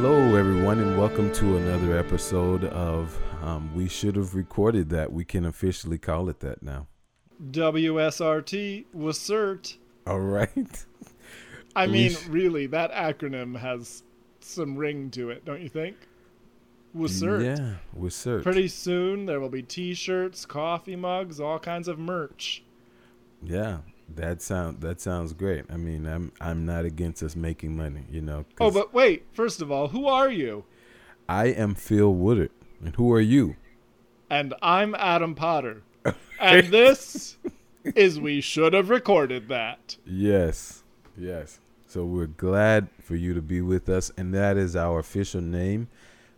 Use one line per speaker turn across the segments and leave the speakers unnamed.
Hello, everyone, and welcome to another episode of um, We Should Have Recorded That. We can officially call it that now.
WSRT was cert.
All right.
I mean,
sh-
really, that acronym has some ring to it, don't you think? Was cert.
Yeah, cert.
Pretty soon there will be T-shirts, coffee mugs, all kinds of merch.
Yeah, that sound that sounds great. I mean, I'm I'm not against us making money, you know.
Oh, but wait! First of all, who are you?
I am Phil Woodard, and who are you?
And I'm Adam Potter. and this is we should have recorded that.
Yes, yes. So we're glad for you to be with us, and that is our official name.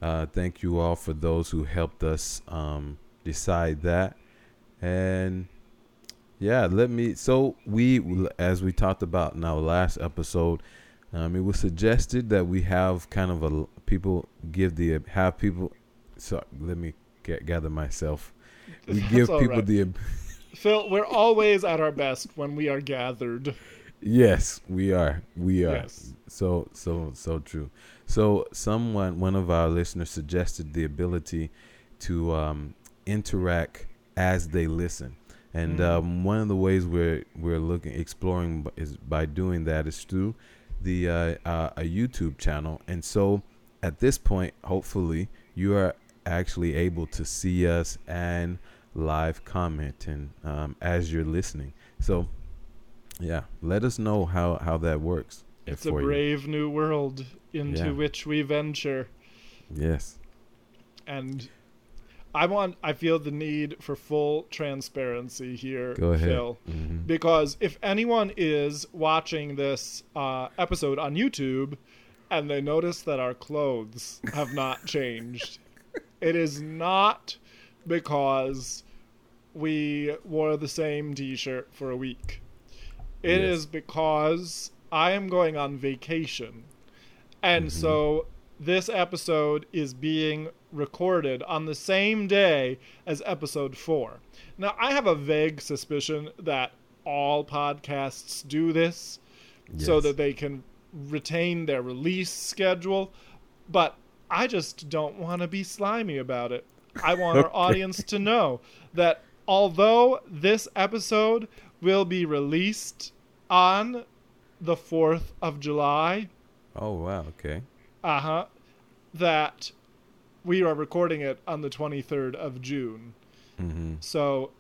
Uh, thank you all for those who helped us um, decide that. And yeah, let me. So we, as we talked about in our last episode, um, it was suggested that we have kind of a people give the have people. So let me get, gather myself. We
That's
give people
right.
the
Phil, we're always at our best when we are gathered.
Yes, we are. We are.
Yes.
So so so true. So someone, one of our listeners, suggested the ability to um, interact as they listen, and
Mhm.
um, one of the ways we're we're looking exploring is by doing that is through the uh, uh, a YouTube channel, and so at this point, hopefully, you are actually able to see us and live comment and um, as you're listening. So yeah, let us know how how that works.
It's a
for you.
brave new world into
Yeah.
which we venture.
Yes.
and I want I feel the need for full transparency here,
Go ahead.
Phil.
Mhm.
Because if anyone is watching this uh, episode on YouTube and they notice that our clothes have not changed, it is not because we wore the same t-shirt for a week. It is
Yes.
because I am going on vacation. And
Mhm.
so this episode is being recorded on the same day as episode 4. Now, I have a vague suspicion that all podcasts do this so that they can retain their release schedule, but I just don't want to be slimy about it. I want our audience to know that although this episode will be released on the 4th of July,
Oh wow. Okay.
uh huh. That we are recording it on the 23rd of June.
hmm
So,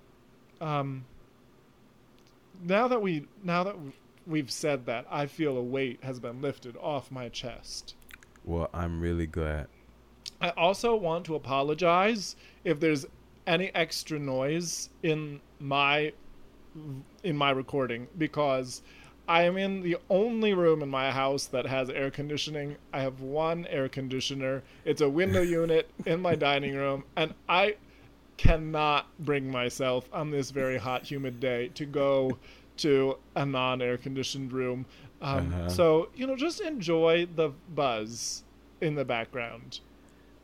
um, now that we now that we've said that, I feel a weight has been lifted off my chest.
Well, I'm really glad.
I also want to apologize if there's any extra noise in my in my recording because I am in the only room in my house that has air conditioning. I have one air conditioner. It's a window unit in my dining room and I cannot bring myself on this very hot humid day to go to a non-air conditioned room. Um,
Uh-huh.
So, you know, just enjoy the buzz in the background.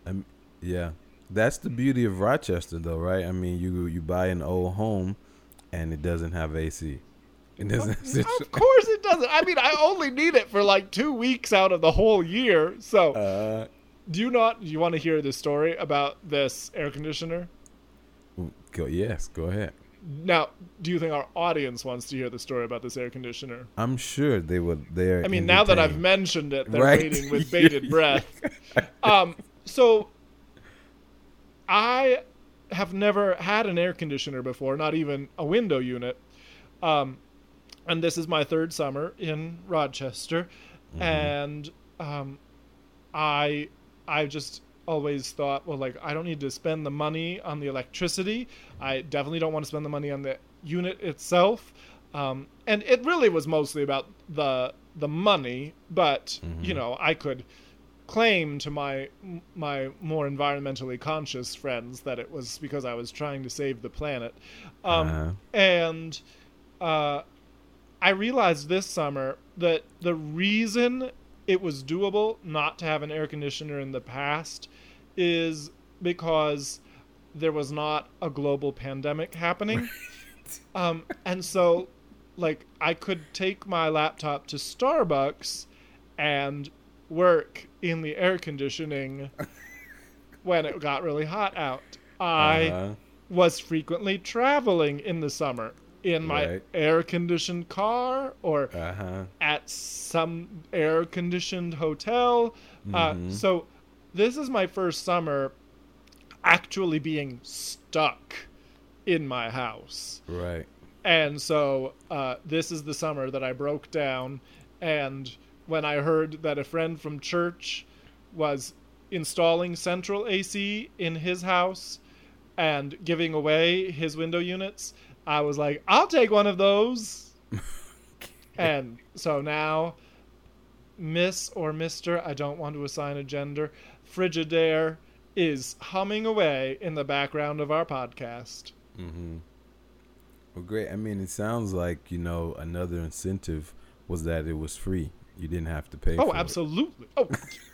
Um, yeah, that's the beauty of Rochester, though, right? I mean, you you buy an old home, and it doesn't have AC. It doesn't.
of course doesn't. I mean, I only need it for like two weeks out of the whole year. So,
uh,
do you not? You want to hear the story about this air conditioner?
go yes, go ahead.
Now, do you think our audience wants to hear the story about this air conditioner?
I'm sure they would. They're.
I mean, now that I've mentioned it, they're
Right.
waiting with bated breath. Um, so I have never had an air conditioner before, not even a window unit. Um, and this is my third summer in Rochester,
Mm-hmm.
and um, I I just always thought, well, like I don't need to spend the money on the electricity. I definitely don't want to spend the money on the unit itself. Um, and it really was mostly about the the money, but you
Mhm.
know, I could claim to my my more environmentally conscious friends that it was because I was trying to save the planet. Um,
Uh-huh.
and uh, I realized this summer that the reason it was doable not to have an air conditioner in the past is because there was not a global pandemic happening. um, and so, like, I could take my laptop to Starbucks and work in the air conditioning when it got really hot out. I
Uh-huh.
was frequently traveling in the summer in my
Right.
air conditioned car or
Uh-huh.
at some air conditioned hotel. Uh,
Mhm.
so this is my first summer actually being stuck in my house.
Right.
And so uh, this is the summer that I broke down. And when I heard that a friend from church was installing central AC in his house and giving away his window units, I was like, I'll take one of those. and so now, Miss or Mr., I don't want to assign a gender, Frigidaire is humming away in the background of our podcast.
Mm-hmm. Well, great. I mean, it sounds like you know another incentive was that it was free. You didn't have to pay.
Oh,
for it.
absolutely. Oh,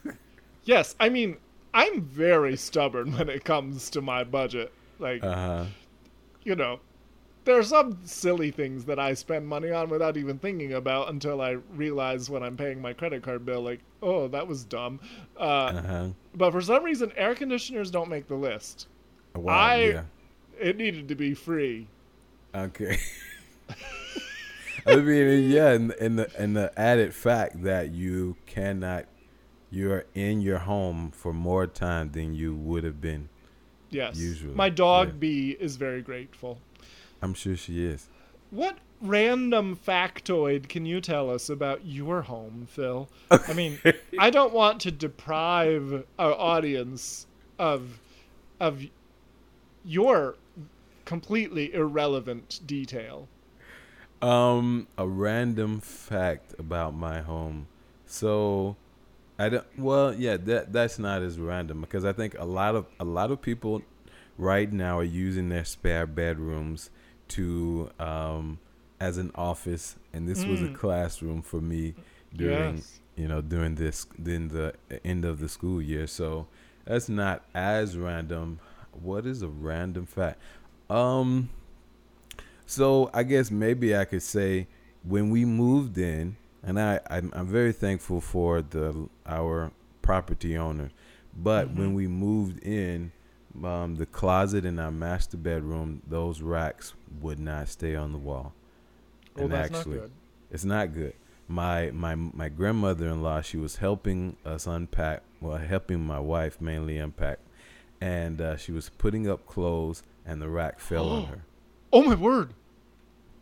yes. I mean, I'm very stubborn when it comes to my budget. Like,
Uh-huh.
you know, there are some silly things that I spend money on without even thinking about until I realize when I'm paying my credit card bill, like, oh, that was dumb. Uh,
Uh-huh.
but for some reason, air conditioners don't make the list.
Wow.
I-
yeah.
It needed to be free.
Okay. I mean, yeah, and, and the and the added fact that you cannot, you're in your home for more time than you would have been.
Yes.
Usually,
My dog
yeah.
B is very grateful.
I'm sure she is.
What random factoid can you tell us about your home, Phil? I mean, I don't want to deprive our audience of of your completely irrelevant detail.
Um, a random fact about my home. So, I don't. Well, yeah, that that's not as random because I think a lot of a lot of people right now are using their spare bedrooms to um as an office, and this was a
Mm.
classroom for me during
Yes.
you know during this during the end of the school year. So that's not as random. What is a random fact? Um. So I guess maybe I could say when we moved in, and I I'm, I'm very thankful for the our property owner, but when
Mhm.
we moved in, um, the closet in our master bedroom, those racks would not stay on the wall.
Well,
And
that's
actually,
not good.
it's not good. My my my grandmother-in-law, she was helping us unpack, well, helping my wife mainly unpack, and uh, she was putting up clothes, and the rack fell on her.
Oh my word!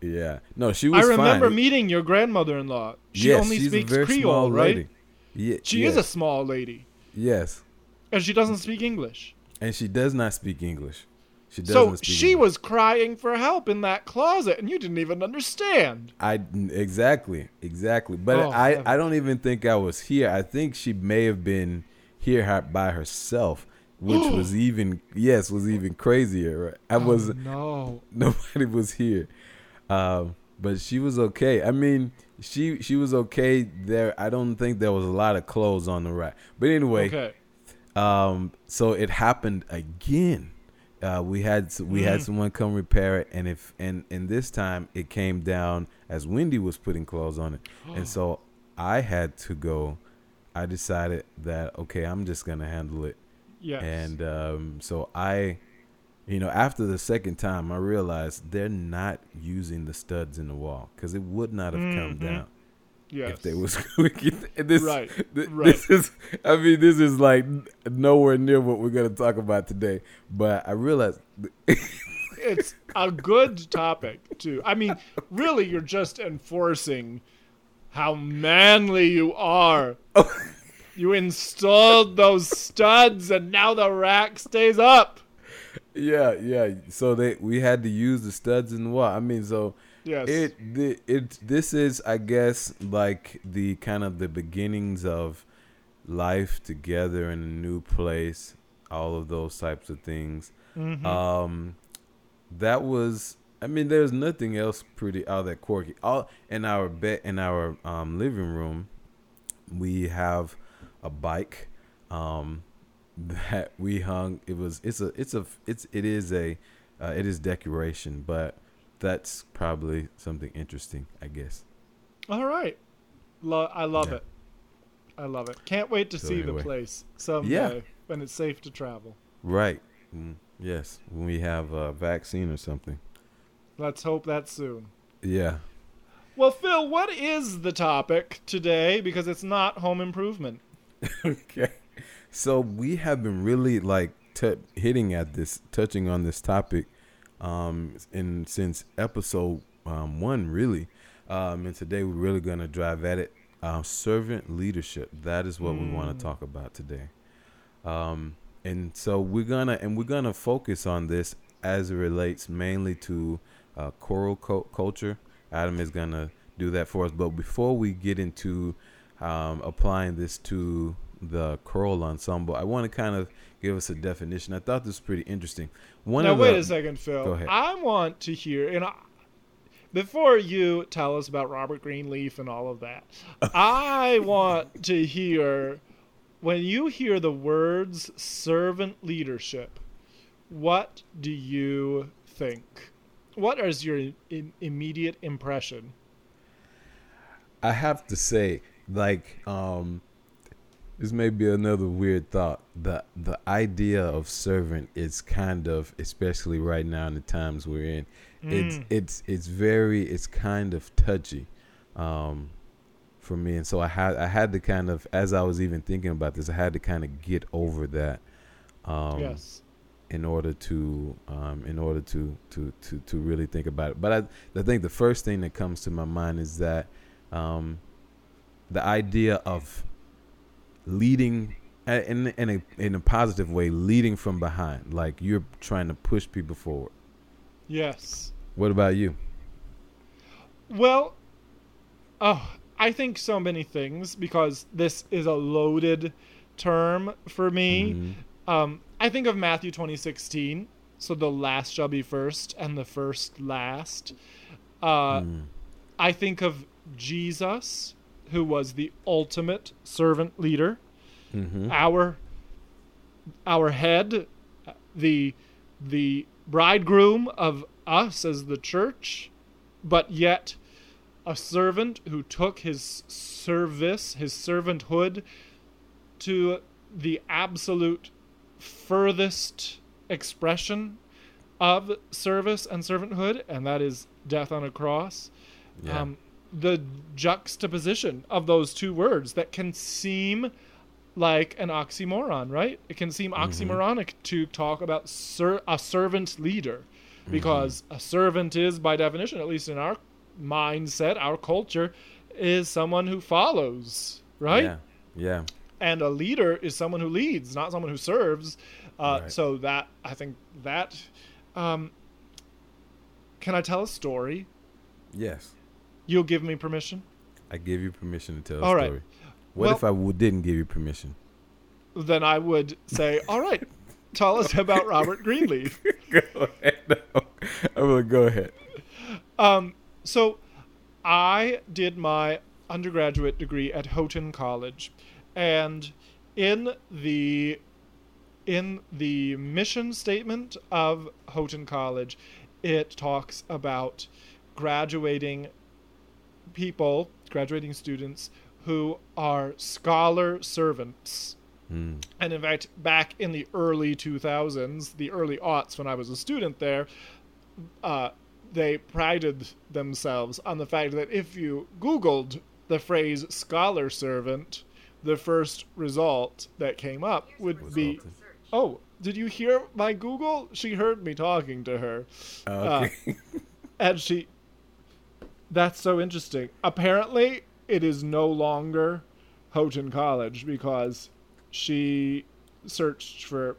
Yeah, no, she was.
I remember
fine.
meeting your grandmother-in-law. She
yes,
only speaks Creole, right?
lady. Yeah,
She
yes,
is a small lady,
yes,
and she doesn't speak English.
And she does not speak English. She doesn't
So
speak
she
English.
was crying for help in that closet, and you didn't even understand.
I exactly, exactly. But
Oh,
I,
heaven.
I don't even think I was here. I think she may have been here by herself, which was even yes, was even crazier. Right? I was
Oh, no.
nobody was here, um, but she was okay. I mean, she she was okay there. I don't think there was a lot of clothes on the rack. But anyway,
Okay.
Um, so it happened again. Uh, we had we had
Mm.
someone come repair it, and if and and this time it came down as Wendy was putting clothes on it, and so I had to go. I decided that okay, I'm just gonna handle it,
Yes.
and um, so I, you know, after the second time, I realized they're not using the studs in the wall because it would not have come
Mhm.
down
yes.
if they was this
Right,
th-
right.
this is I mean this is like nowhere near what we're gonna talk about today but I realized
it's a good topic too. I mean, really, you're just enforcing how manly you are. You installed those studs, and now the rack stays up.
yeah yeah so they we had to use the studs in what I mean so
Yes.
it the, it this is I guess like the kind of the beginnings of life together in a new place all of those types of things
Mhm.
Um, that was. I mean, there's nothing else pretty all that quirky. All in our bed in our um, living room, we have a bike um, that we hung. It was. It's a. It's a. It's. It is a. Uh, it is decoration, but that's probably something interesting, I guess.
All right. Lo- I love
Yeah.
it. I love it. Can't wait to
So
see
anyway.
the place someday
Yeah.
when it's safe to travel.
Right. Mm, yes. When we have a vaccine or something.
Let's hope that soon.
Yeah.
Well, Phil, what is the topic today? Because it's not home improvement.
okay. So we have been really like t- hitting at this, touching on this topic, um, in since episode um, one, really. Um, and today we're really gonna drive at it. Um, servant leadership. That is what we want
Mm.
to talk about today. Um, and so we're gonna and we're gonna focus on this as it relates mainly to uh, choral co- culture. Adam is gonna do that for us. But before we get into um, applying this to the choral ensemble, I want to kind of give us a definition. I thought this was pretty interesting. One
now,
of
wait
the,
a second, Phil.
Go ahead.
I want to hear, and I, before you tell us about Robert Greenleaf and all of that, I want to hear when you hear the words servant leadership, what do you think? What is your in, immediate impression?
I have to say, like, um, this may be another weird thought. The the idea of servant is kind of, especially right now in the times we're in, it's
Mm.
it's it's very it's kind of touchy, um, for me. And so I had I had to kind of, as I was even thinking about this, I had to kind of get over that. Um,
yes.
in order to um, in order to, to to to really think about it. But I, I think the first thing that comes to my mind is that um, the idea of leading in in a in a positive way, leading from behind, like you're trying to push people forward.
Yes.
What about you?
Well, oh, I think so many things because this is a loaded term for me.
Mhm.
Um, I think of Matthew 2016, so the last shall be first and the first last. Uh,
Mm.
I think of Jesus, who was the ultimate servant leader,
Mhm.
our our head, the the bridegroom of us as the church, but yet a servant who took his service, his servanthood, to the absolute furthest expression of service and servanthood, and that is death on a cross.
Yeah.
Um, the juxtaposition of those two words that can seem like an oxymoron, right? It can seem oxymoronic to talk about ser- a servant leader because a servant is, by definition, at least in our mindset, our culture, is someone who follows, right?
Yeah. Yeah.
and a leader is someone who leads, not someone who serves. Uh,
Right.
So that I think that. Um, can I tell a story?
Yes.
You'll give me permission.
I give you permission to tell
All
a
right.
story. What
Well-
if I w- didn't give you permission?
Then I would say, "All right, tell us about Robert Greenleaf."
go ahead. I'm gonna go ahead.
Um, so I did my undergraduate degree at Houghton College, and in the in the mission statement of Houghton College, it talks about graduating people, graduating students who are scholar servants.
Mm.
And in fact, back in the early 2000s, the early aughts when I was a student there, uh, they prided themselves on the fact that if you Googled the phrase scholar servant, the first result that came up would be,
Resulted.
oh, did you hear my Google? She heard me talking to her.
Okay.
And she. That's so interesting. Apparently, it is no longer Houghton College because she searched for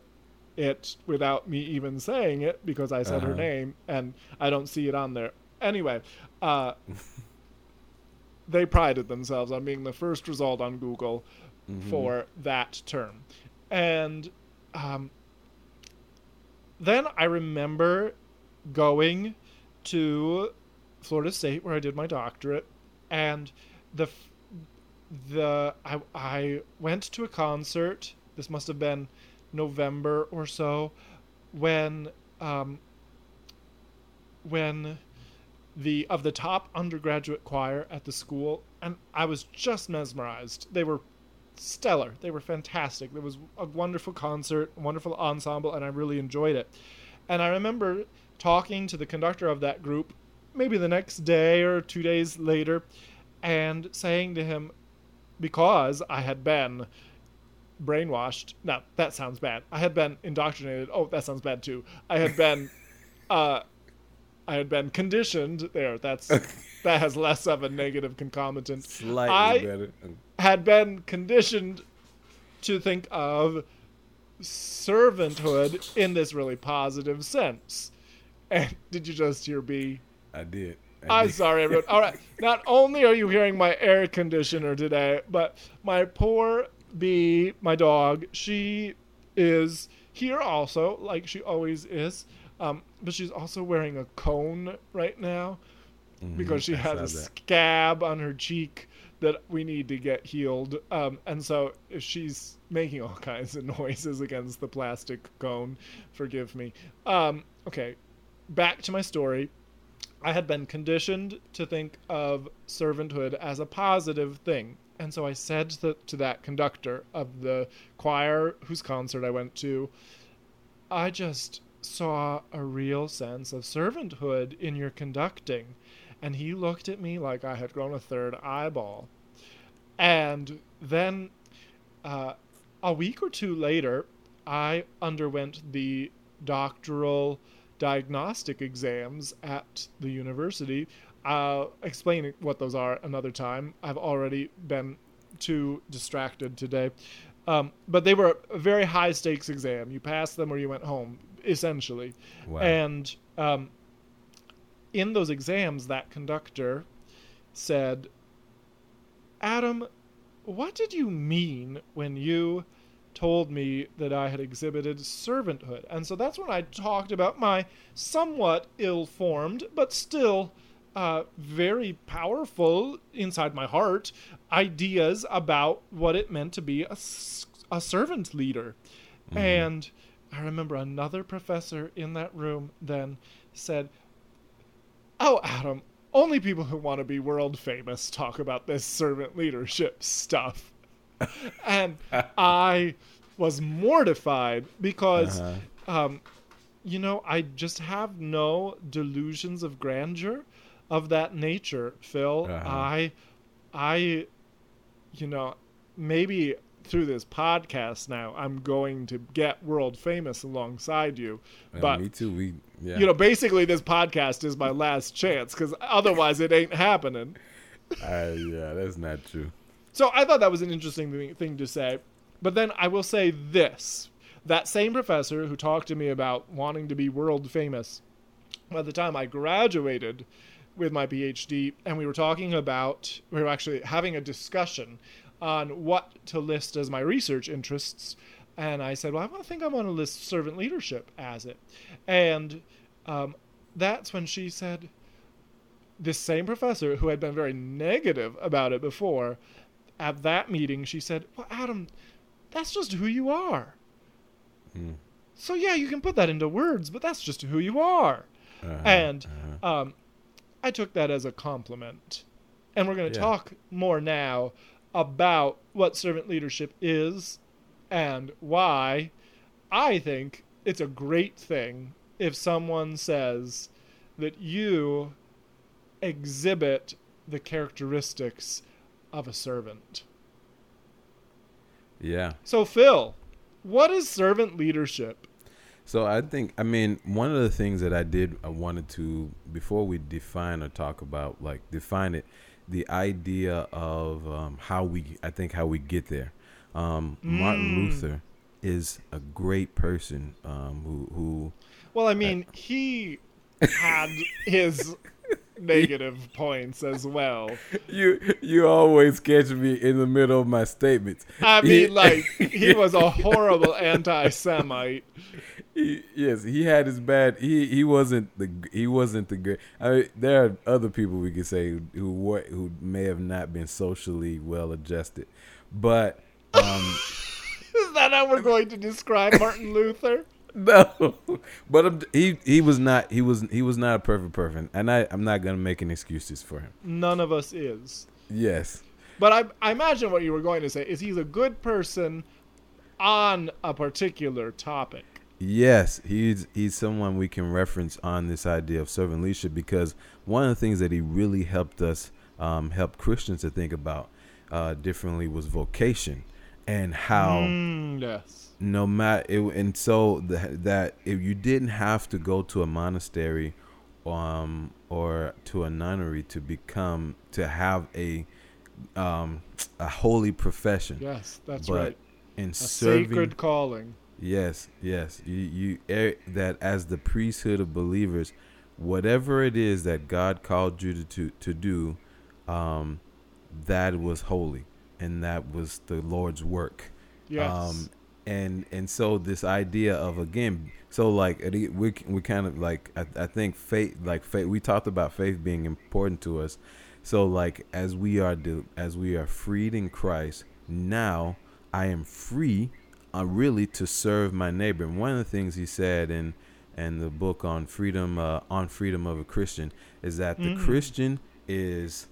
it without me even saying it because I said her
Uh-huh.
name and I don't see it on there. Anyway, uh, they prided themselves on being the first result on Google
Mhm.
for that term. And um, then I remember going to Florida State where I did my doctorate, and the the I I went to a concert. This must have been November or so, when um, when the of the top undergraduate choir at the school, and I was just mesmerized. They were stellar. They were fantastic. There was a wonderful concert, wonderful ensemble, and I really enjoyed it. And I remember talking to the conductor of that group maybe the next day or two days later and saying to him, because I had been brainwashed. No, that sounds bad. I had been indoctrinated. Oh, that sounds bad too. I had been, uh, I had been conditioned. There, that's that has less of a negative concomitant.
Slightly
I
better.
had been conditioned to think of servanthood in this really positive sense. And did you just hear B?
I did. I
I'm
did.
sorry, everyone. All right. Not only are you hearing my air conditioner today, but my poor bee, my dog, she is here also, like she always is. Um, but she's also wearing a cone right now
Mhm,
because she has a scab on her cheek that we need to get healed. Um, and so if she's making all kinds of noises against the plastic cone, forgive me. Um, okay, back to my story. I had been conditioned to think of servanthood as a positive thing. And so I said to, to that conductor of the choir whose concert I went to, I just saw a real sense of servanthood in your conducting. And he looked at me like I had grown a third eyeball. And then uh, a week or two later, I underwent the doctoral diagnostic exams at the university. I'll explain what those are another time. I've already been too distracted today. Um, but they were a very high stakes exam. You passed them or you went home, essentially.
Wow.
And um, in those exams, that conductor said, Adam, what did you mean when you told me that I had exhibited servanthood? And so that's when I talked about my somewhat ill formed, but still uh, very powerful inside my heart ideas about what it meant to be a, a servant leader. And I remember another professor in that room then said, Oh, Adam, only people who want to be world famous talk about this servant leadership stuff. and I was mortified because,
Uh-huh.
um, you know, I just have no delusions of grandeur of that nature, Phil.
Uh-huh.
I, I, you know, maybe through this podcast now, I'm going to get world famous alongside you.
Yeah,
but
me too. We yeah.
you know, basically, this podcast is my last chance because otherwise, it ain't happening.
Uh, yeah, that's not true.
So I thought that was an interesting thing- to say. But then I will say this that same professor who talked to me about wanting to be world famous, by the time I graduated with my PhD, and we were talking about, we were actually having a discussion on what to list as my research interests. And I said, Well, I think I want to list servant leadership as it. And um, that's when she said, this same professor who had been very negative about it before, at that meeting, she said, Well, Adam, that's just who you are.
Mm.
So, yeah, you can put that into words, but that's just who you are.
Uh-huh,
And
uh-huh.
um, I took that as a compliment. And we're going to
Yeah.
talk more now about what servant leadership is and why I think it's a great thing if someone says that you exhibit the characteristics of a servant.
yeah.
So, Phil, what is servant leadership?
So I think I mean one of the things that I did I wanted to before we define or talk about like define it the idea of um, how we I think how we get there. Um, Martin
Mm.
Luther is a great person um, who who
Well, I mean, he had his negative points as well.
you you always catch me in the middle of my statements.
I
He-
mean, like, he was a horrible anti Semite.
He, yes, he had his bad. He he wasn't the he wasn't the good. I mean, there are other people we could say who who, were, who may have not been socially well adjusted, but um,
Is that how we're going to describe Martin Luther?
no, but I'm, he he was not he was he was not a perfect person, and I I'm not gonna make any excuses for him.
None of us is.
Yes,
But I, I imagine what you were going to say is he's a good person on a particular topic.
Yes, he's he's someone we can reference on this idea of servant leadership because one of the things that he really helped us um, help Christians to think about uh, differently was vocation and how
Mm, yes.
No matter it, and so the, that if you didn't have to go to a monastery um or to a nunnery to become to have a um a holy profession
Yes, that's
but
right.
in
A
serving
sacred calling.
yes yes you you er, that as the priesthood of believers whatever it is that God called you to to, to do um that was holy and that was the Lord's work
Yes.
um and and so this idea of again so like we we kind of like I, I think faith like faith we talked about faith being important to us so like as we are do as we are freed in Christ now I am free uh, really to serve my neighbor and one of the things he said in in the book on freedom uh, on freedom of a Christian is that the
Mhm.
Christian is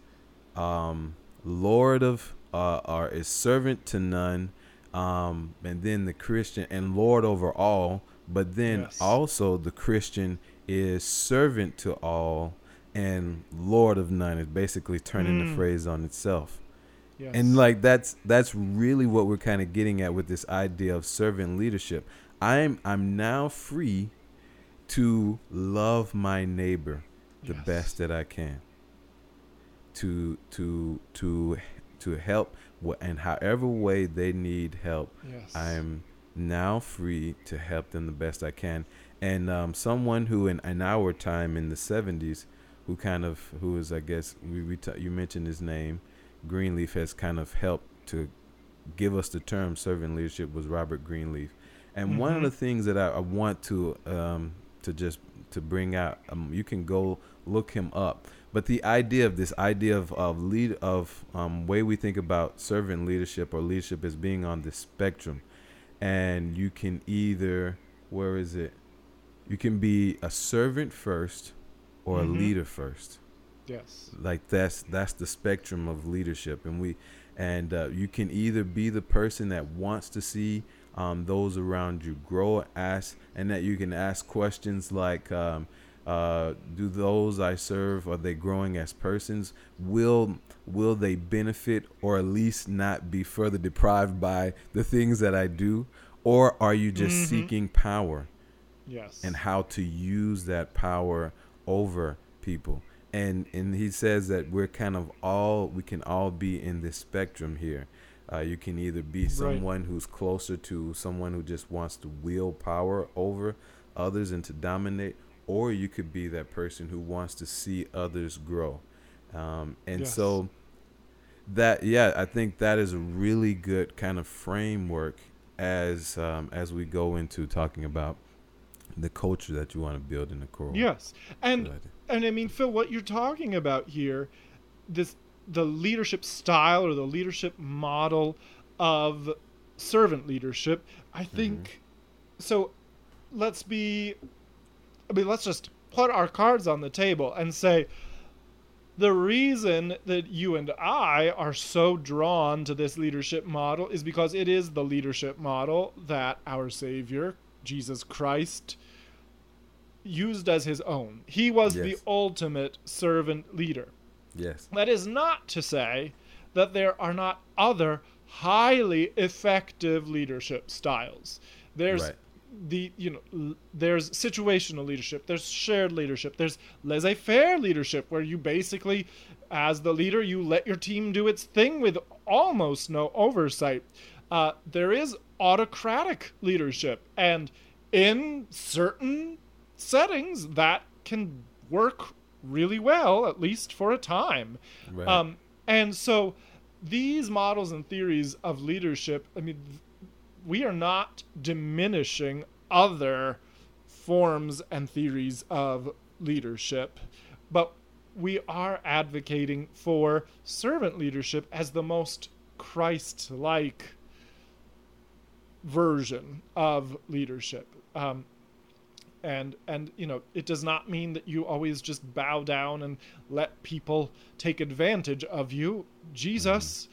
um lord of uh or is servant to none um and then the christian and lord over all but then
Yes.
also the christian is servant to all and lord of none is basically turning the
Mm.
phrase on itself
yes.
and like that's that's really what we're kind of getting at with this idea of servant leadership i'm i'm now free to love my neighbor the
Yes.
best that i can to to to to help and however way they need help
Yes.
i'm now free to help them the best i can and um, someone who in, in our time in the 70s who kind of who is i guess we, we t- you mentioned his name greenleaf has kind of helped to give us the term servant leadership was robert greenleaf and one of
Mhm.
the things that I, I want to um, to just to bring out um, you can go look him up but the idea of this idea of, of lead of um, way we think about servant leadership or leadership as being on the spectrum and you can either where is it you can be a servant first or
Mhm.
a leader first
yes.
like that's that's the spectrum of leadership and we and uh, you can either be the person that wants to see um, those around you grow ask and that you can ask questions like um, uh, do those I serve are they growing as persons will will they benefit or at least not be further deprived by the things that I do or are you just
Mhm.
seeking power
Yes.
and how to use that power over people. And and he says that we're kind of all we can all be in this spectrum here. Uh, you can either be someone who's closer to someone who just wants to wield power over others and to dominate, or you could be that person who wants to see others grow. Um, and
Yes.
so that yeah, I think that is a really good kind of framework as um, as we go into talking about the culture that you want to build in the core.
yes. And
Good.
and I mean, Phil, what you're talking about here, this the leadership style or the leadership model of servant leadership, I think. So, let's be. I mean, let's just put our cards on the table and say. The reason that you and I are so drawn to this leadership model is because it is the leadership model that our Savior, Jesus Christ, used as his own. He was the ultimate servant leader.
Yes.
That is not to say that there are not other highly effective leadership styles. There's
Right.
The you know l- there's situational leadership, there's shared leadership, there's laissez-faire leadership where you basically as the leader you let your team do its thing with almost no oversight. Uh, there is autocratic leadership and in certain settings that can work really well at least for a time.
Right.
Um, and so these models and theories of leadership, I mean, we are not diminishing other forms and theories of leadership, but we are advocating for servant leadership as the most Christ like version of leadership. Um, and and you know it does not mean that you always just bow down and let people take advantage of you jesus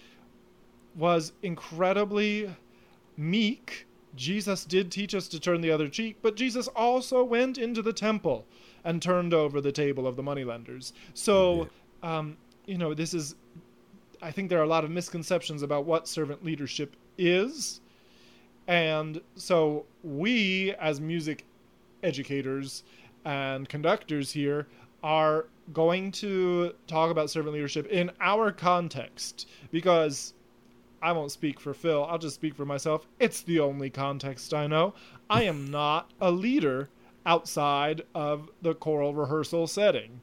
was incredibly meek. Jesus did teach us to turn the other cheek, but Jesus also went into the temple and turned over the table of the moneylenders. So, um, you know, this is, I think there are a lot of misconceptions about what servant leadership is. And so we, as music educators and conductors here, are going to talk about servant leadership in our context because I won't speak for Phil. I'll just speak for myself. It's the only context I know. I am not a leader outside of the choral rehearsal setting.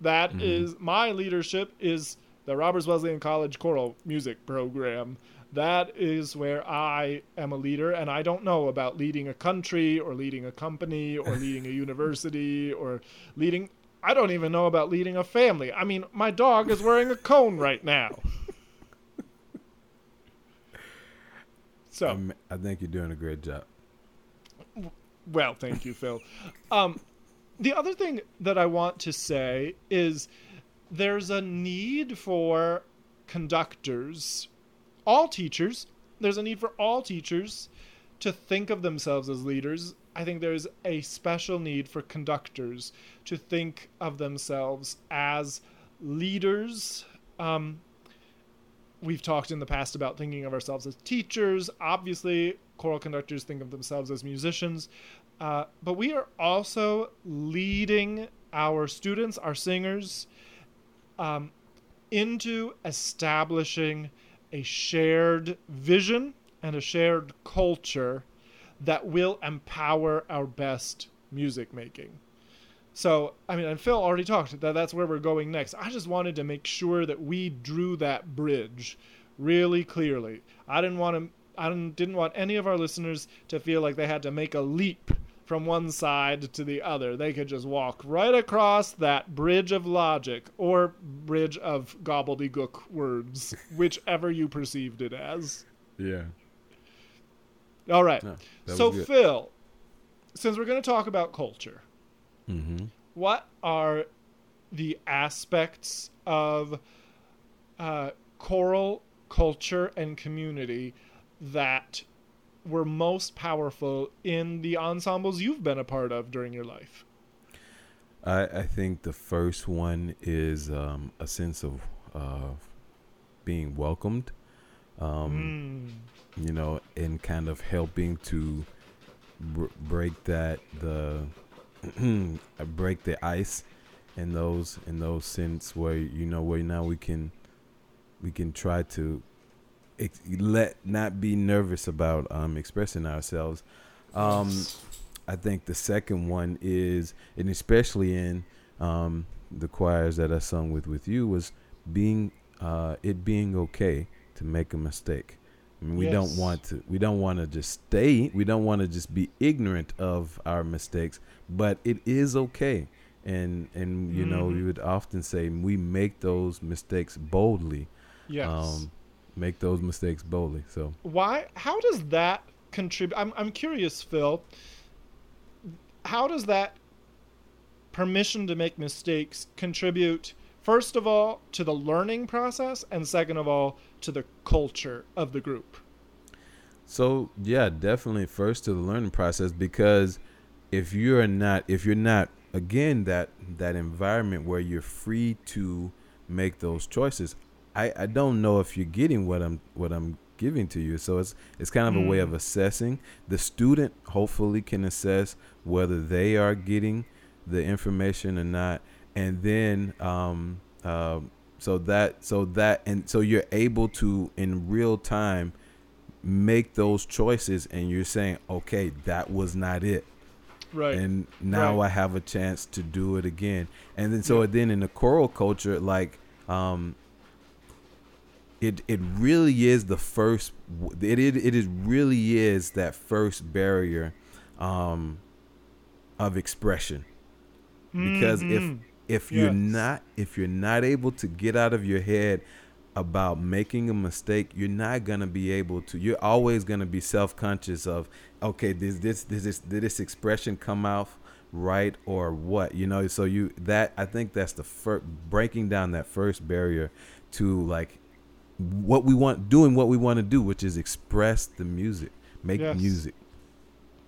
That mm-hmm. is my leadership is the Roberts Wesleyan College choral music program. That is where I am a leader, and I don't know about leading a country or leading a company or leading a university or leading. I don't even know about leading a family. I mean, my dog is wearing a cone right now.
So um, I think you're doing a great job.
Well, thank you, Phil. Um, the other thing that I want to say is there's a need for conductors, all teachers. There's a need for all teachers to think of themselves as leaders. I think there's a special need for conductors to think of themselves as leaders. Um, we've talked in the past about thinking of ourselves as teachers. Obviously, choral conductors think of themselves as musicians. Uh, but we are also leading our students, our singers, um, into establishing a shared vision and a shared culture that will empower our best music making. So, I mean, and Phil already talked that that's where we're going next. I just wanted to make sure that we drew that bridge really clearly. I didn't want to I didn't, didn't want any of our listeners to feel like they had to make a leap from one side to the other. They could just walk right across that bridge of logic or bridge of gobbledygook words, whichever you perceived it as.
Yeah.
All right. No, so, Phil, since we're going to talk about culture,
Mm-hmm.
What are the aspects of uh, choral culture and community that were most powerful in the ensembles you've been a part of during your life?
I, I think the first one is um, a sense of uh, being welcomed, um, mm. you know, and kind of helping to br- break that the break the ice in those in those sense where you know where now we can we can try to ex- let not be nervous about um, expressing ourselves. Um, I think the second one is, and especially in um, the choirs that I sung with with you, was being uh, it being okay to make a mistake. I mean, we yes. don't want to we don't want to just stay we don't want to just be ignorant of our mistakes but it is okay. And and you mm-hmm. know you would often say we make those mistakes boldly.
Yes. Um,
make those mistakes boldly so.
Why how does that contribute I'm, I'm curious phil. How does that permission to make mistakes contribute first of all to the learning process and second of all to the culture of the group?
So yeah definitely first to the learning process because if you're not if you're not again that that environment where you're free to make those choices i i don't know if you're getting what i'm what i'm giving to you so it's it's kind of mm. a way of mm. assessing the student hopefully can assess whether they are getting the information or not and then um uh, so that so that and so you're able to in real time make those choices and you're saying okay that was not it
Right.
And now right. I have a chance to do it again. And then so yeah. then in the choral culture, like um it it really is the first it it, it is really is that first barrier um of expression. Because mm-hmm. if if yes. you're not if you're not able to get out of your head about making a mistake, you're not gonna be able to. You're always gonna be self-conscious of, okay, does this does this did this expression come out right or what? You know, so you that I think that's the first breaking down that first barrier to like what we want, doing what we want to do, which is express the music, make
Yes.
music.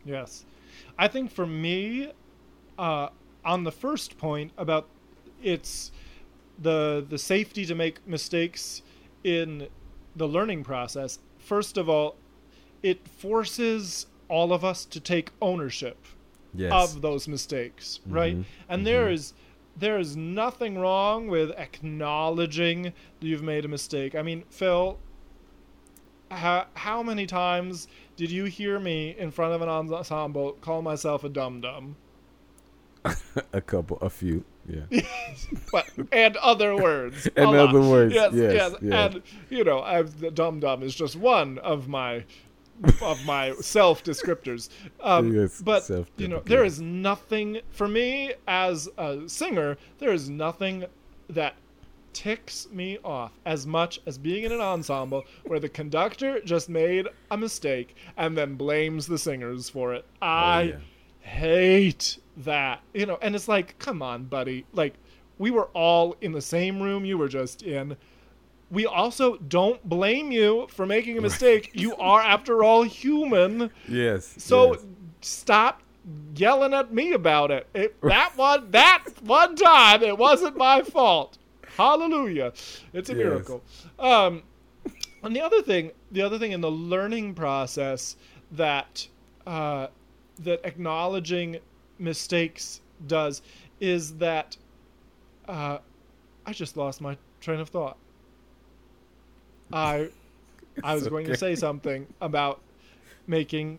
Yes. I think for me, uh, on the first point about it's the the safety to make mistakes in the learning process. First of all, it forces all of us to take ownership
Yes.
of those mistakes, right?
Mhm,
And there is there is nothing wrong with acknowledging that you've made a mistake. I mean, Phil, how, how many times did you hear me in front of an ensemble call myself a dum dum?
a couple, a few. Yeah.
But and other words.
And other words,
Yes,
yes,
yes.
yes.
And you know, I've the dum dum is just one of my of my self descriptors. Um,
Yes,
but you know, there is nothing for me as a singer. There is nothing that ticks me off as much as being in an ensemble where the conductor just made a mistake and then blames the singers for it. I
Oh, yeah.
hate that. You know, and it's like, come on, buddy. Like, we were all in the same room you were just in. We also don't blame you for making a mistake. You are, after all, human.
Yes.
So
yes.
stop yelling at me about it. it. That one, that one time, it wasn't my fault. Hallelujah! It's a
Yes.
miracle. Um, and the other thing, the other thing in the learning process that uh, that acknowledging mistakes does is that uh, I just lost my train of thought. I I was
It's
going to say something about making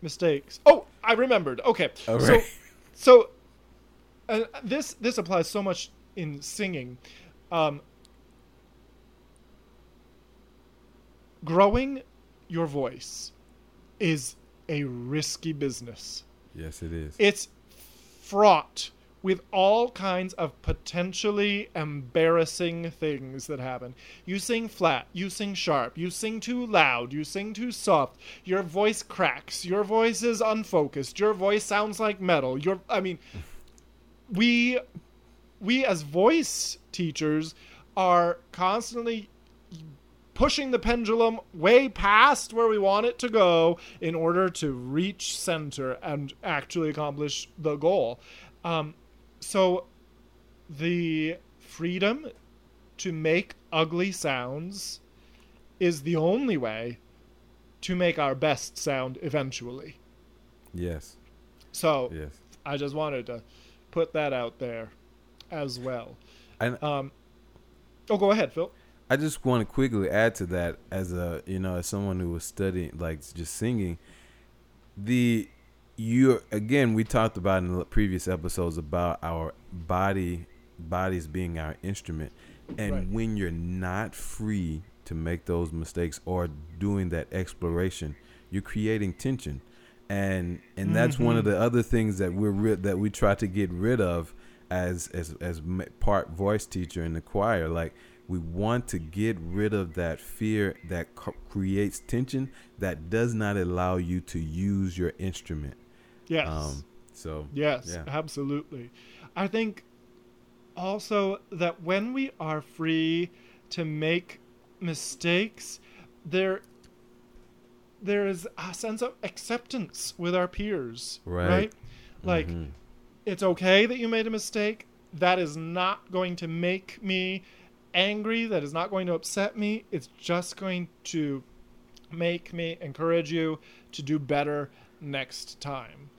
mistakes. Oh, I remembered. Okay,
All
so so uh, this this applies so much in singing. Um, growing your voice is a risky business.
Yes, it is.
It's fraught with all kinds of potentially embarrassing things that happen. You sing flat, you sing sharp, you sing too loud, you sing too soft, your voice cracks, your voice is unfocused, your voice sounds like metal. Your I mean we we as voice teachers are constantly pushing the pendulum way past where we want it to go in order to reach center and actually accomplish the goal. Um, so, the freedom to make ugly sounds is the only way to make our best sound eventually.
Yes.
So,
Yes.
I just wanted to put that out there as well.
And
Um, oh, go ahead, Phil.
I just want to quickly add to that as a you know as someone who was studying like just singing the you again we talked about in the previous episodes about our body bodies being our instrument. And
Right.
when you're not free to make those mistakes or doing that exploration you're creating tension. And and that's one of mm-hmm. the other things that we're ri- that we try to get rid of as as as part voice teacher in the choir like we want to get rid of that fear that co- creates tension that does not allow you to use your instrument
Yes.
um so
Yes,
Yeah.
absolutely. I think also that when we are free to make mistakes, there there is a sense of acceptance with our peers,
Right.
Like
Mhm.
It's okay that you made a mistake. That is not going to make me angry. That is not going to upset me. It's just going to make me encourage you to do better next time.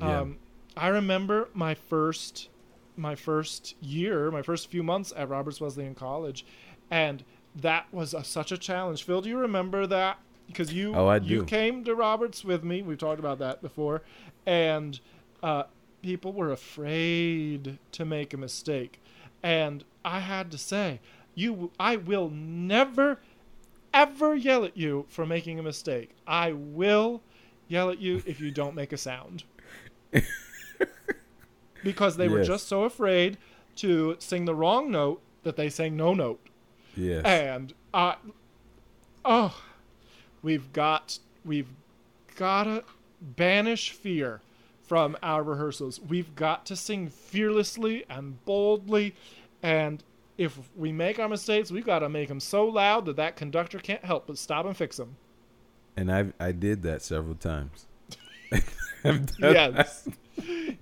Yeah.
Um, I remember my first my first year, my first few months at Roberts Wesleyan College, and that was a, such a challenge. Phil, do you remember that? Because you
Oh,
you came to Roberts with me. We've talked about that before, and uh, people were afraid to make a mistake, and I had to say, you, I will never, ever yell at you for making a mistake. I will yell at you if you don't make a sound. because they were just so afraid to sing the wrong note that they sang no note.
yes
And uh oh we've got we've gotta banish fear from our rehearsals. We've got to sing fearlessly and boldly and if we make our mistakes, we've got to make them so loud that that conductor can't help but stop and fix them.
And I I did that several times.
yes.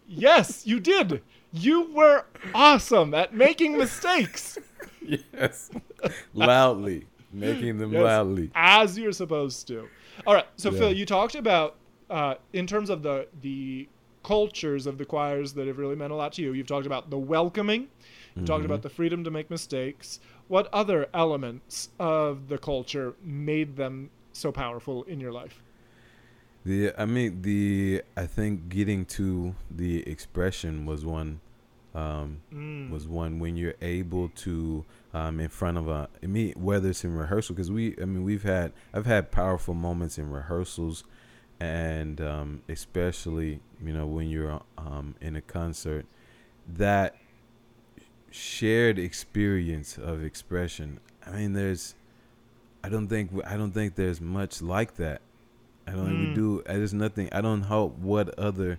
yes, you did. You were awesome at making mistakes.
yes. loudly. Making them yes, loudly.
As you're supposed to. All right. So yeah. Phil, you talked about uh, in terms of the the cultures of the choirs that have really meant a lot to you. You've talked about the welcoming. You mm-hmm. talked about the freedom to make mistakes. What other elements of the culture made them so powerful in your life?
The I mean the I think getting to the expression was one um, mm. was one when you're able to um, in front of a I mean whether it's in rehearsal because we I mean we've had I've had powerful moments in rehearsals and um, especially you know when you're um, in a concert that shared experience of expression I mean there's I don't think I don't think there's much like that I don't mm. think we do. There's nothing. I don't know what other,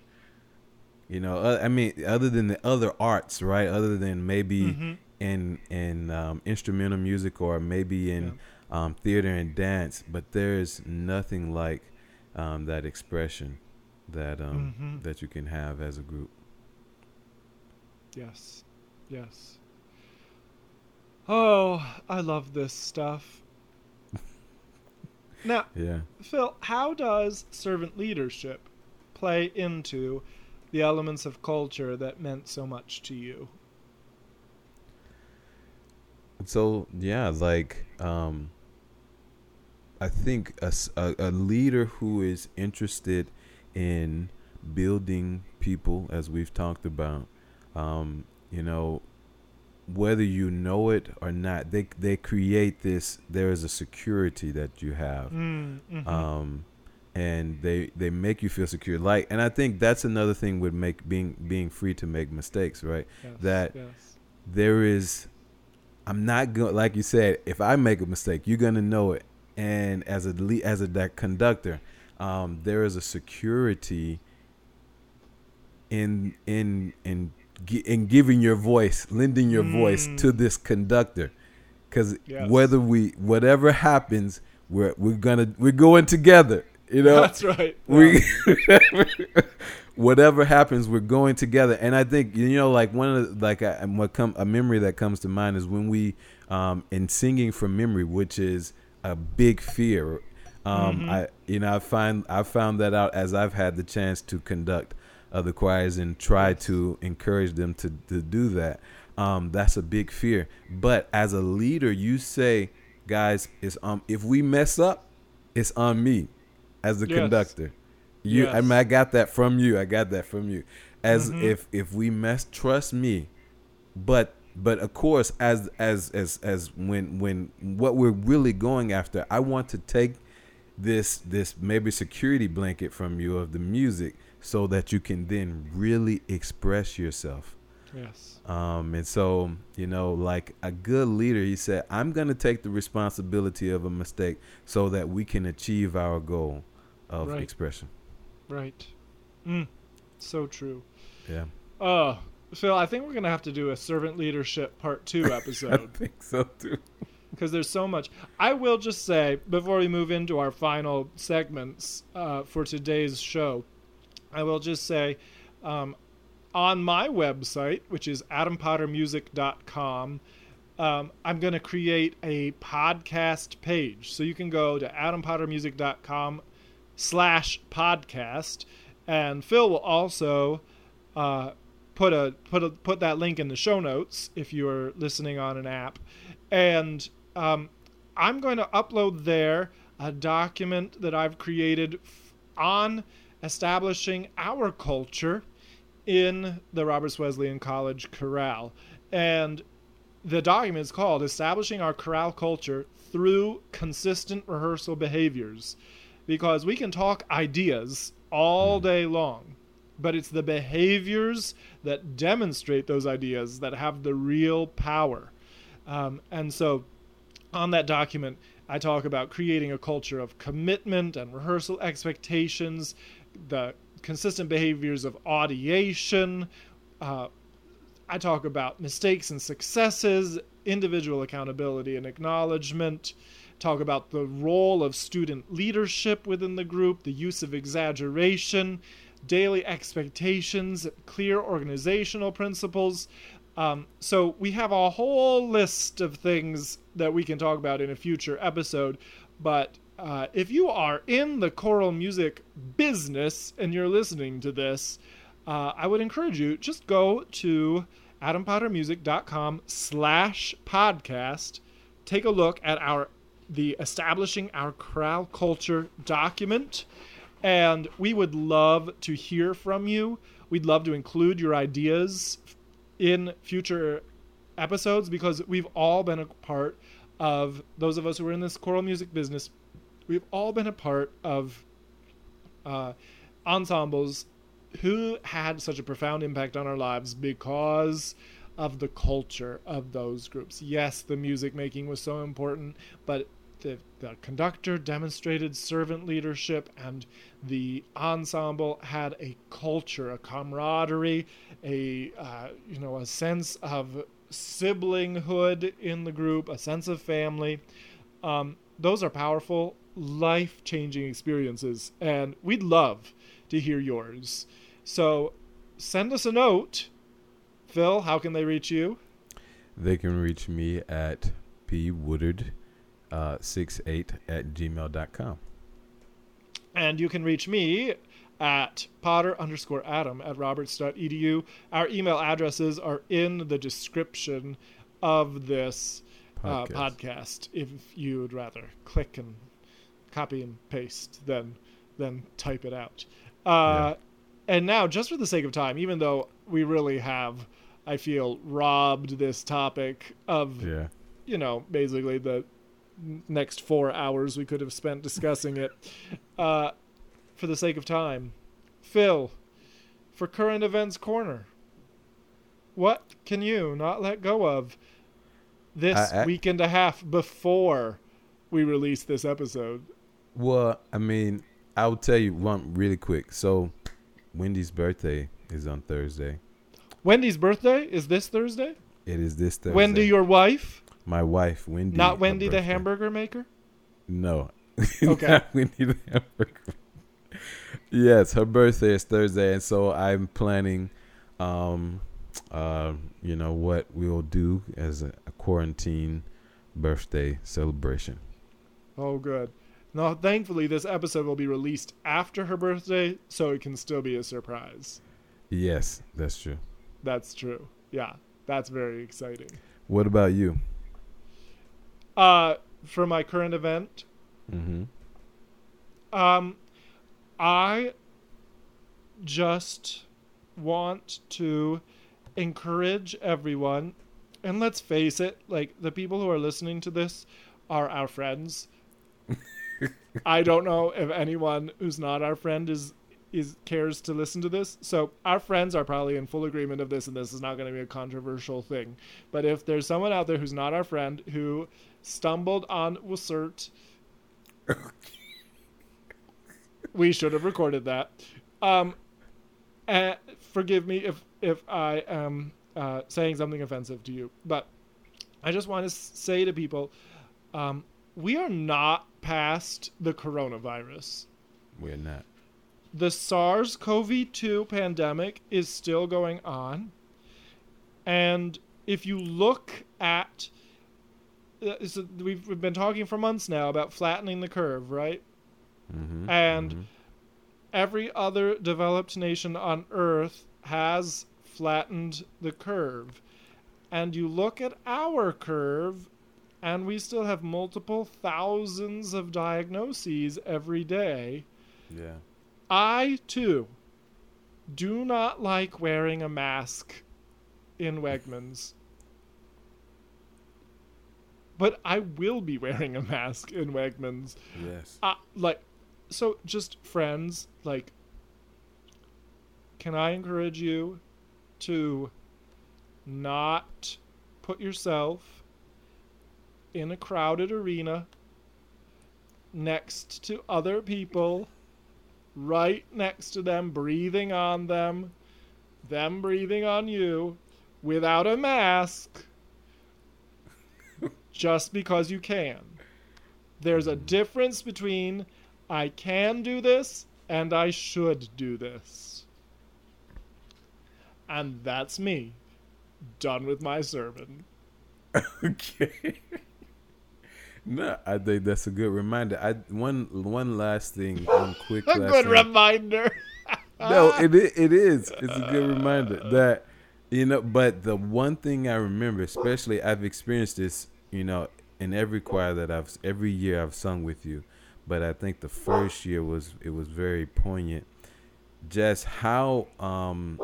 you know. Uh, I mean, other than the other arts, right? Other than maybe mm-hmm. in in um, instrumental music or maybe in yeah. um, theater and dance, but there's nothing like um, that expression that um, mm-hmm. that you can have as a group.
Yes, yes. Oh, I love this stuff. Now, yeah. Phil, how does servant leadership play into the elements of culture that meant so much to you?
So yeah, like um, I think a, a, a leader who is interested in building people, as we've talked about, um, you know, whether you know it or not, they they create this. There is a security that you have, mm, mm-hmm. um, and they they make you feel secure. Like, and I think that's another thing with make being being free to make mistakes, right? Yes, that yes. there is. I'm not going like you said. If I make a mistake, you're gonna know it. And as a as a that conductor, um, there is a security in in in in giving your voice, lending your mm. voice to mm. this conductor, because yes. whether we whatever happens, we're we're gonna we're going together. You know,
that's right.
We whatever happens, we're going together. And I think you know, like one of the, like a, what come a memory that comes to mind is when we um, in singing from memory, which is a big fear. Um, mm-hmm. I you know I find I found that out as I've had the chance to conduct other choirs and try to encourage them to, to do that. Um, that's a big fear. But as a leader, you say, guys, it's um if we mess up, it's on me as the yes. conductor. You yes. I mean I got that from you. I got that from you. As mm-hmm. if if we mess trust me. But but of course as as as as when when what we're really going after, I want to take this this maybe security blanket from you of the music so that you can then really express yourself.
Yes.
Um, and so, you know, like a good leader, he said, I'm going to take the responsibility of a mistake so that we can achieve our goal of right. expression.
Right. Mm. So true.
Yeah.
Uh, Phil, I think we're going to have to do a servant leadership part two episode.
I think so too.
Because there's so much. I will just say, before we move into our final segments uh, for today's show, I will just say um, on my website, which is adampottermusic.com, um, I'm going to create a podcast page. So you can go to adampottermusic.com slash podcast. And Phil will also uh, put a put a put that link in the show notes if you are listening on an app. And um, I'm going to upload there a document that I've created on establishing our culture in the Roberts Wesleyan College chorale. And the document is called Establishing Our Chorale Culture Through Consistent Rehearsal Behaviors. Because we can talk ideas all mm. day long, but it's the behaviors that demonstrate those ideas that have the real power. Um, and so on that document, I talk about creating a culture of commitment and rehearsal expectations, the consistent behaviors of audiation. Uh, I talk about mistakes and successes individual accountability and acknowledgement, talk about the role of student leadership within the group, the use of exaggeration, daily expectations, clear organizational principles. Um, so we have a whole list of things that we can talk about in a future episode. But uh, if you are in the choral music business and you're listening to this, uh, I would encourage you just go to adampottermusic.com slash podcast. Take a look at our the establishing our chorale culture document and we would love to hear from you. We'd love to include your ideas in future episodes because we've all been a part of those of us who are in this choral music business. We've all been a part of uh, ensembles who had such a profound impact on our lives because of the culture of those groups. Yes, the music making was so important, but the, the conductor demonstrated servant leadership and the ensemble had a culture a camaraderie a uh, you know a sense of siblinghood in the group a sense of family. Um, those are powerful life-changing experiences and we'd love to hear yours. So send us a note. Phil how can they reach you?
They can reach me at p woodard uh, 68 at gmail.com.
And you can reach me at potter underscore adam at roberts.edu. Our email addresses are in the description of this uh, podcast. podcast if you'd rather click and copy and paste than than type it out. Uh, yeah. And now, just for the sake of time, even though we really have, I feel, robbed this topic of,
yeah.
you know, basically the next four hours we could have spent discussing it. Uh, for the sake of time, Phil, for current events corner, what can you not let go of this I, I, week and a half before we release this episode?
Well, I mean, I'll tell you one really quick. So, Wendy's birthday is on Thursday.
Wendy's birthday is this Thursday?
It is this Thursday.
Wendy, your wife?
My wife, Wendy.
Not Wendy the hamburger maker?
No.
Okay.
Wendy the hamburger. yes, her birthday is Thursday, and so I'm planning, um, uh, you know, what we'll do as a, a quarantine birthday celebration.
Oh, good. Now, thankfully, this episode will be released after her birthday, so it can still be a surprise.
Yes, that's true.
That's true. Yeah, that's very exciting.
What about you?
Uh, for my current event.
Mm-hmm.
Um, I just want to encourage everyone, and let's face it, like the people who are listening to this are our friends. I don't know if anyone who's not our friend is is cares to listen to this. So our friends are probably in full agreement of this, and this is not going to be a controversial thing. But if there's someone out there who's not our friend who stumbled on Wissert. we should have recorded that. Um, and forgive me if if I am uh, saying something offensive to you, but I just want to say to people, um, we are not past the coronavirus.
We're not.
The SARS-CoV-2 pandemic is still going on, and if you look at uh, so we've, we've been talking for months now about flattening the curve, right?
Mm-hmm,
and
mm-hmm.
every other developed nation on Earth has flattened the curve. And you look at our curve, and we still have multiple thousands of diagnoses every day.
Yeah.
I, too, do not like wearing a mask in Wegmans but I will be wearing a mask in Wegmans.
Yes.
Uh, like, so just friends, like, can I encourage you to not put yourself in a crowded arena next to other people, right next to them, breathing on them, them breathing on you, without a mask? just because you can. There's a difference between I can do this and I should do this. And that's me. Done with my sermon.
okay. No, I think that's a good reminder. I one one last thing, one quick.
A good
thing.
reminder.
no, it it is. It's a good reminder that you know. But the one thing I remember, especially I've experienced this, you know, in every choir that I've every year I've sung with you. But I think the first year was it was very poignant. Just how um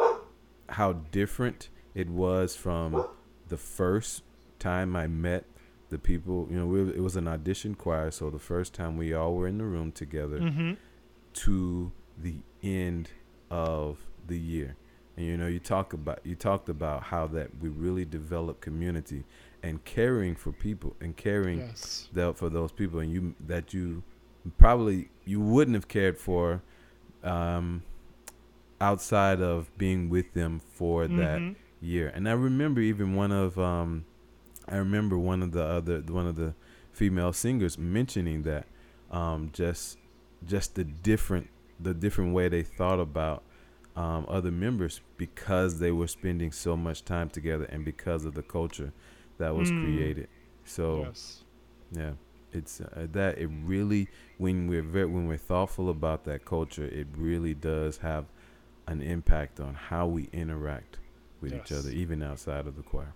how different it was from the first time I met the people. You know, we, it was an audition choir, so the first time we all were in the room together
mm-hmm.
to the end of the year. And you know, you talk about you talked about how that we really develop community and caring for people and caring
Yes.
that for those people and you that you probably you wouldn't have cared for um outside of being with them for that
Mhm.
year. And I remember even one of um I remember one of the other one of the female singers mentioning that um just just the different the different way they thought about um other members because they were spending so much time together and because of the culture that was
Mm.
created. So
Yes.
yeah, it's uh, that it really when we're very, when we're thoughtful about that culture, it really does have an impact on how we interact with each other, even outside of the choir.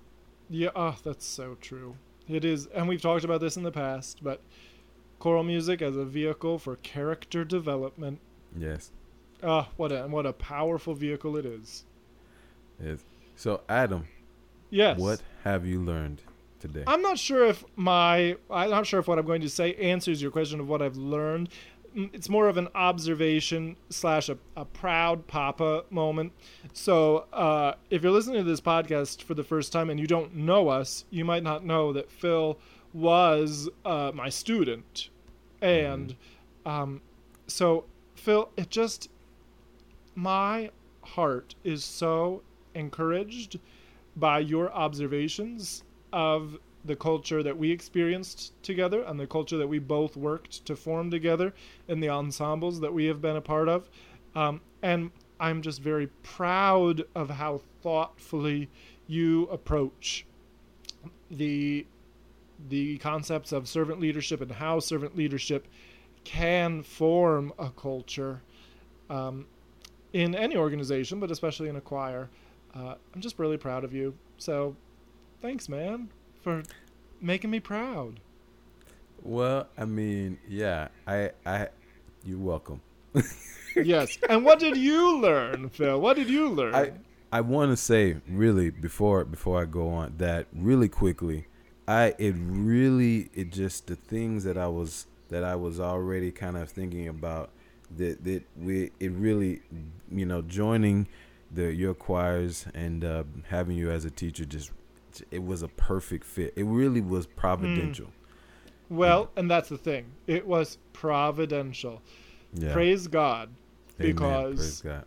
Yeah, oh, that's so true. It is, and we've talked about this in the past, but choral music as a vehicle for character development.
Yes,
Ah, what a what a powerful vehicle it is.
yes. So Adam,
Yes.
what have you learned today?
I'm not sure if my I'm not sure if what I'm going to say answers your question of what I've learned. Mm, It's more of an observation slash a, a proud papa moment. So uh, if you're listening to this podcast for the first time and you don't know us, you might not know that Phil was uh, my student, and um, so Phil, it just my heart is so encouraged by your observations of the culture that we experienced together and the culture that we both worked to form together in the ensembles that we have been a part of. Um, and I'm just very proud of how thoughtfully you approach the the concepts of servant leadership and how servant leadership can form a culture um, in any organization, but especially in a choir. Uh, I'm just really proud of you. So, thanks, man, for making me proud.
Well, I mean, yeah, I, I, you're welcome.
yes. And what did you learn, Phil? What did you learn?
I, I want to say really before before I go on that really quickly, I it really it just the things that I was that I was already kind of thinking about that that we it really you know joining the your choirs and uh, having you as a teacher just it was a perfect fit. It really was providential. Hmm.
well, and that's the thing. It was providential.
Yeah.
Praise God,
Amen.
because
Praise God.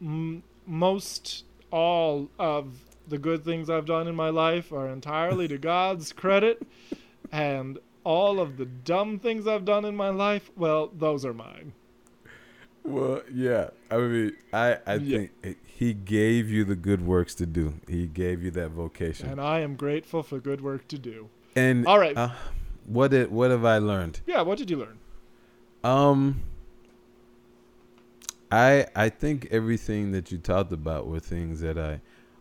m- most all of the good things I've done in my life are entirely to God's credit, and all of the dumb things I've done in my life, well, those are mine.
Well, yeah. I mean, I I
Yeah.
think it, he gave you the good works to do. He gave you that vocation.
And I am grateful for good work to do.
And
All right.
uh, what did what have I learned?
Yeah, what did you learn?
Um, I I think everything that you talked about were things that I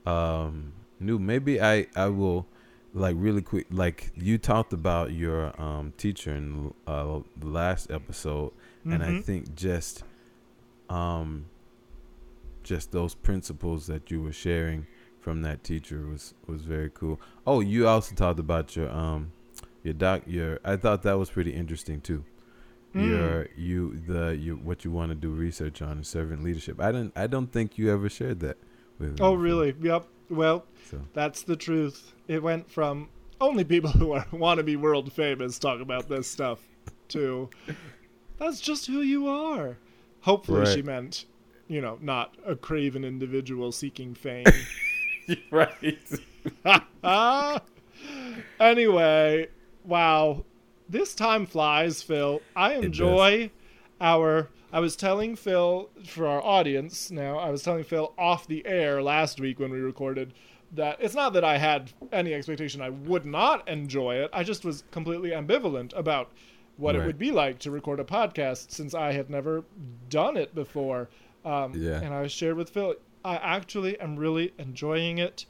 um knew. Maybe I I will like really quick. Like you talked about your um teacher in uh, the last episode, and I
Mhm.
think just um just those principles that you were sharing from that teacher was was very cool. Oh, you also talked about your um your doc your I thought that was pretty interesting too.
Mm.
Your you the you what you want to do research on is servant leadership. I didn't I don't think you ever shared that with me
Oh,
before,
really? Yep. Well,
So
that's the truth. It went from only people who are want to be world famous talk about this stuff to that's just who you are. Hopefully, she meant, you know, not a craven individual seeking fame.
right.
Anyway, wow, this time flies, Phil. I enjoy our. I was telling Phil for our audience now. I was telling Phil off the air last week when we recorded that it's not that I had any expectation I would not enjoy it. I just was completely ambivalent about what
Right.
it would be like to record a podcast since I had never done it before. Um,
Yeah.
And I shared with Phil, I actually am really enjoying it.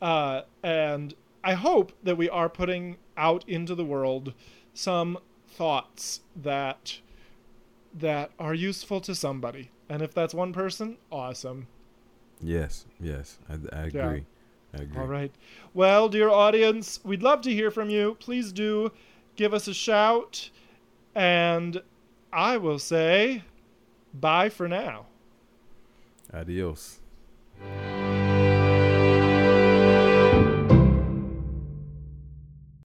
Uh, and I hope that we are putting out into the world some thoughts that that are useful to somebody. And if that's one person, awesome.
Yes, yes, I, I agree.
Yeah.
I agree.
All right. Well, dear audience, we'd love to hear from you. Please do give us a shout. And I will say bye for now.
Adiós.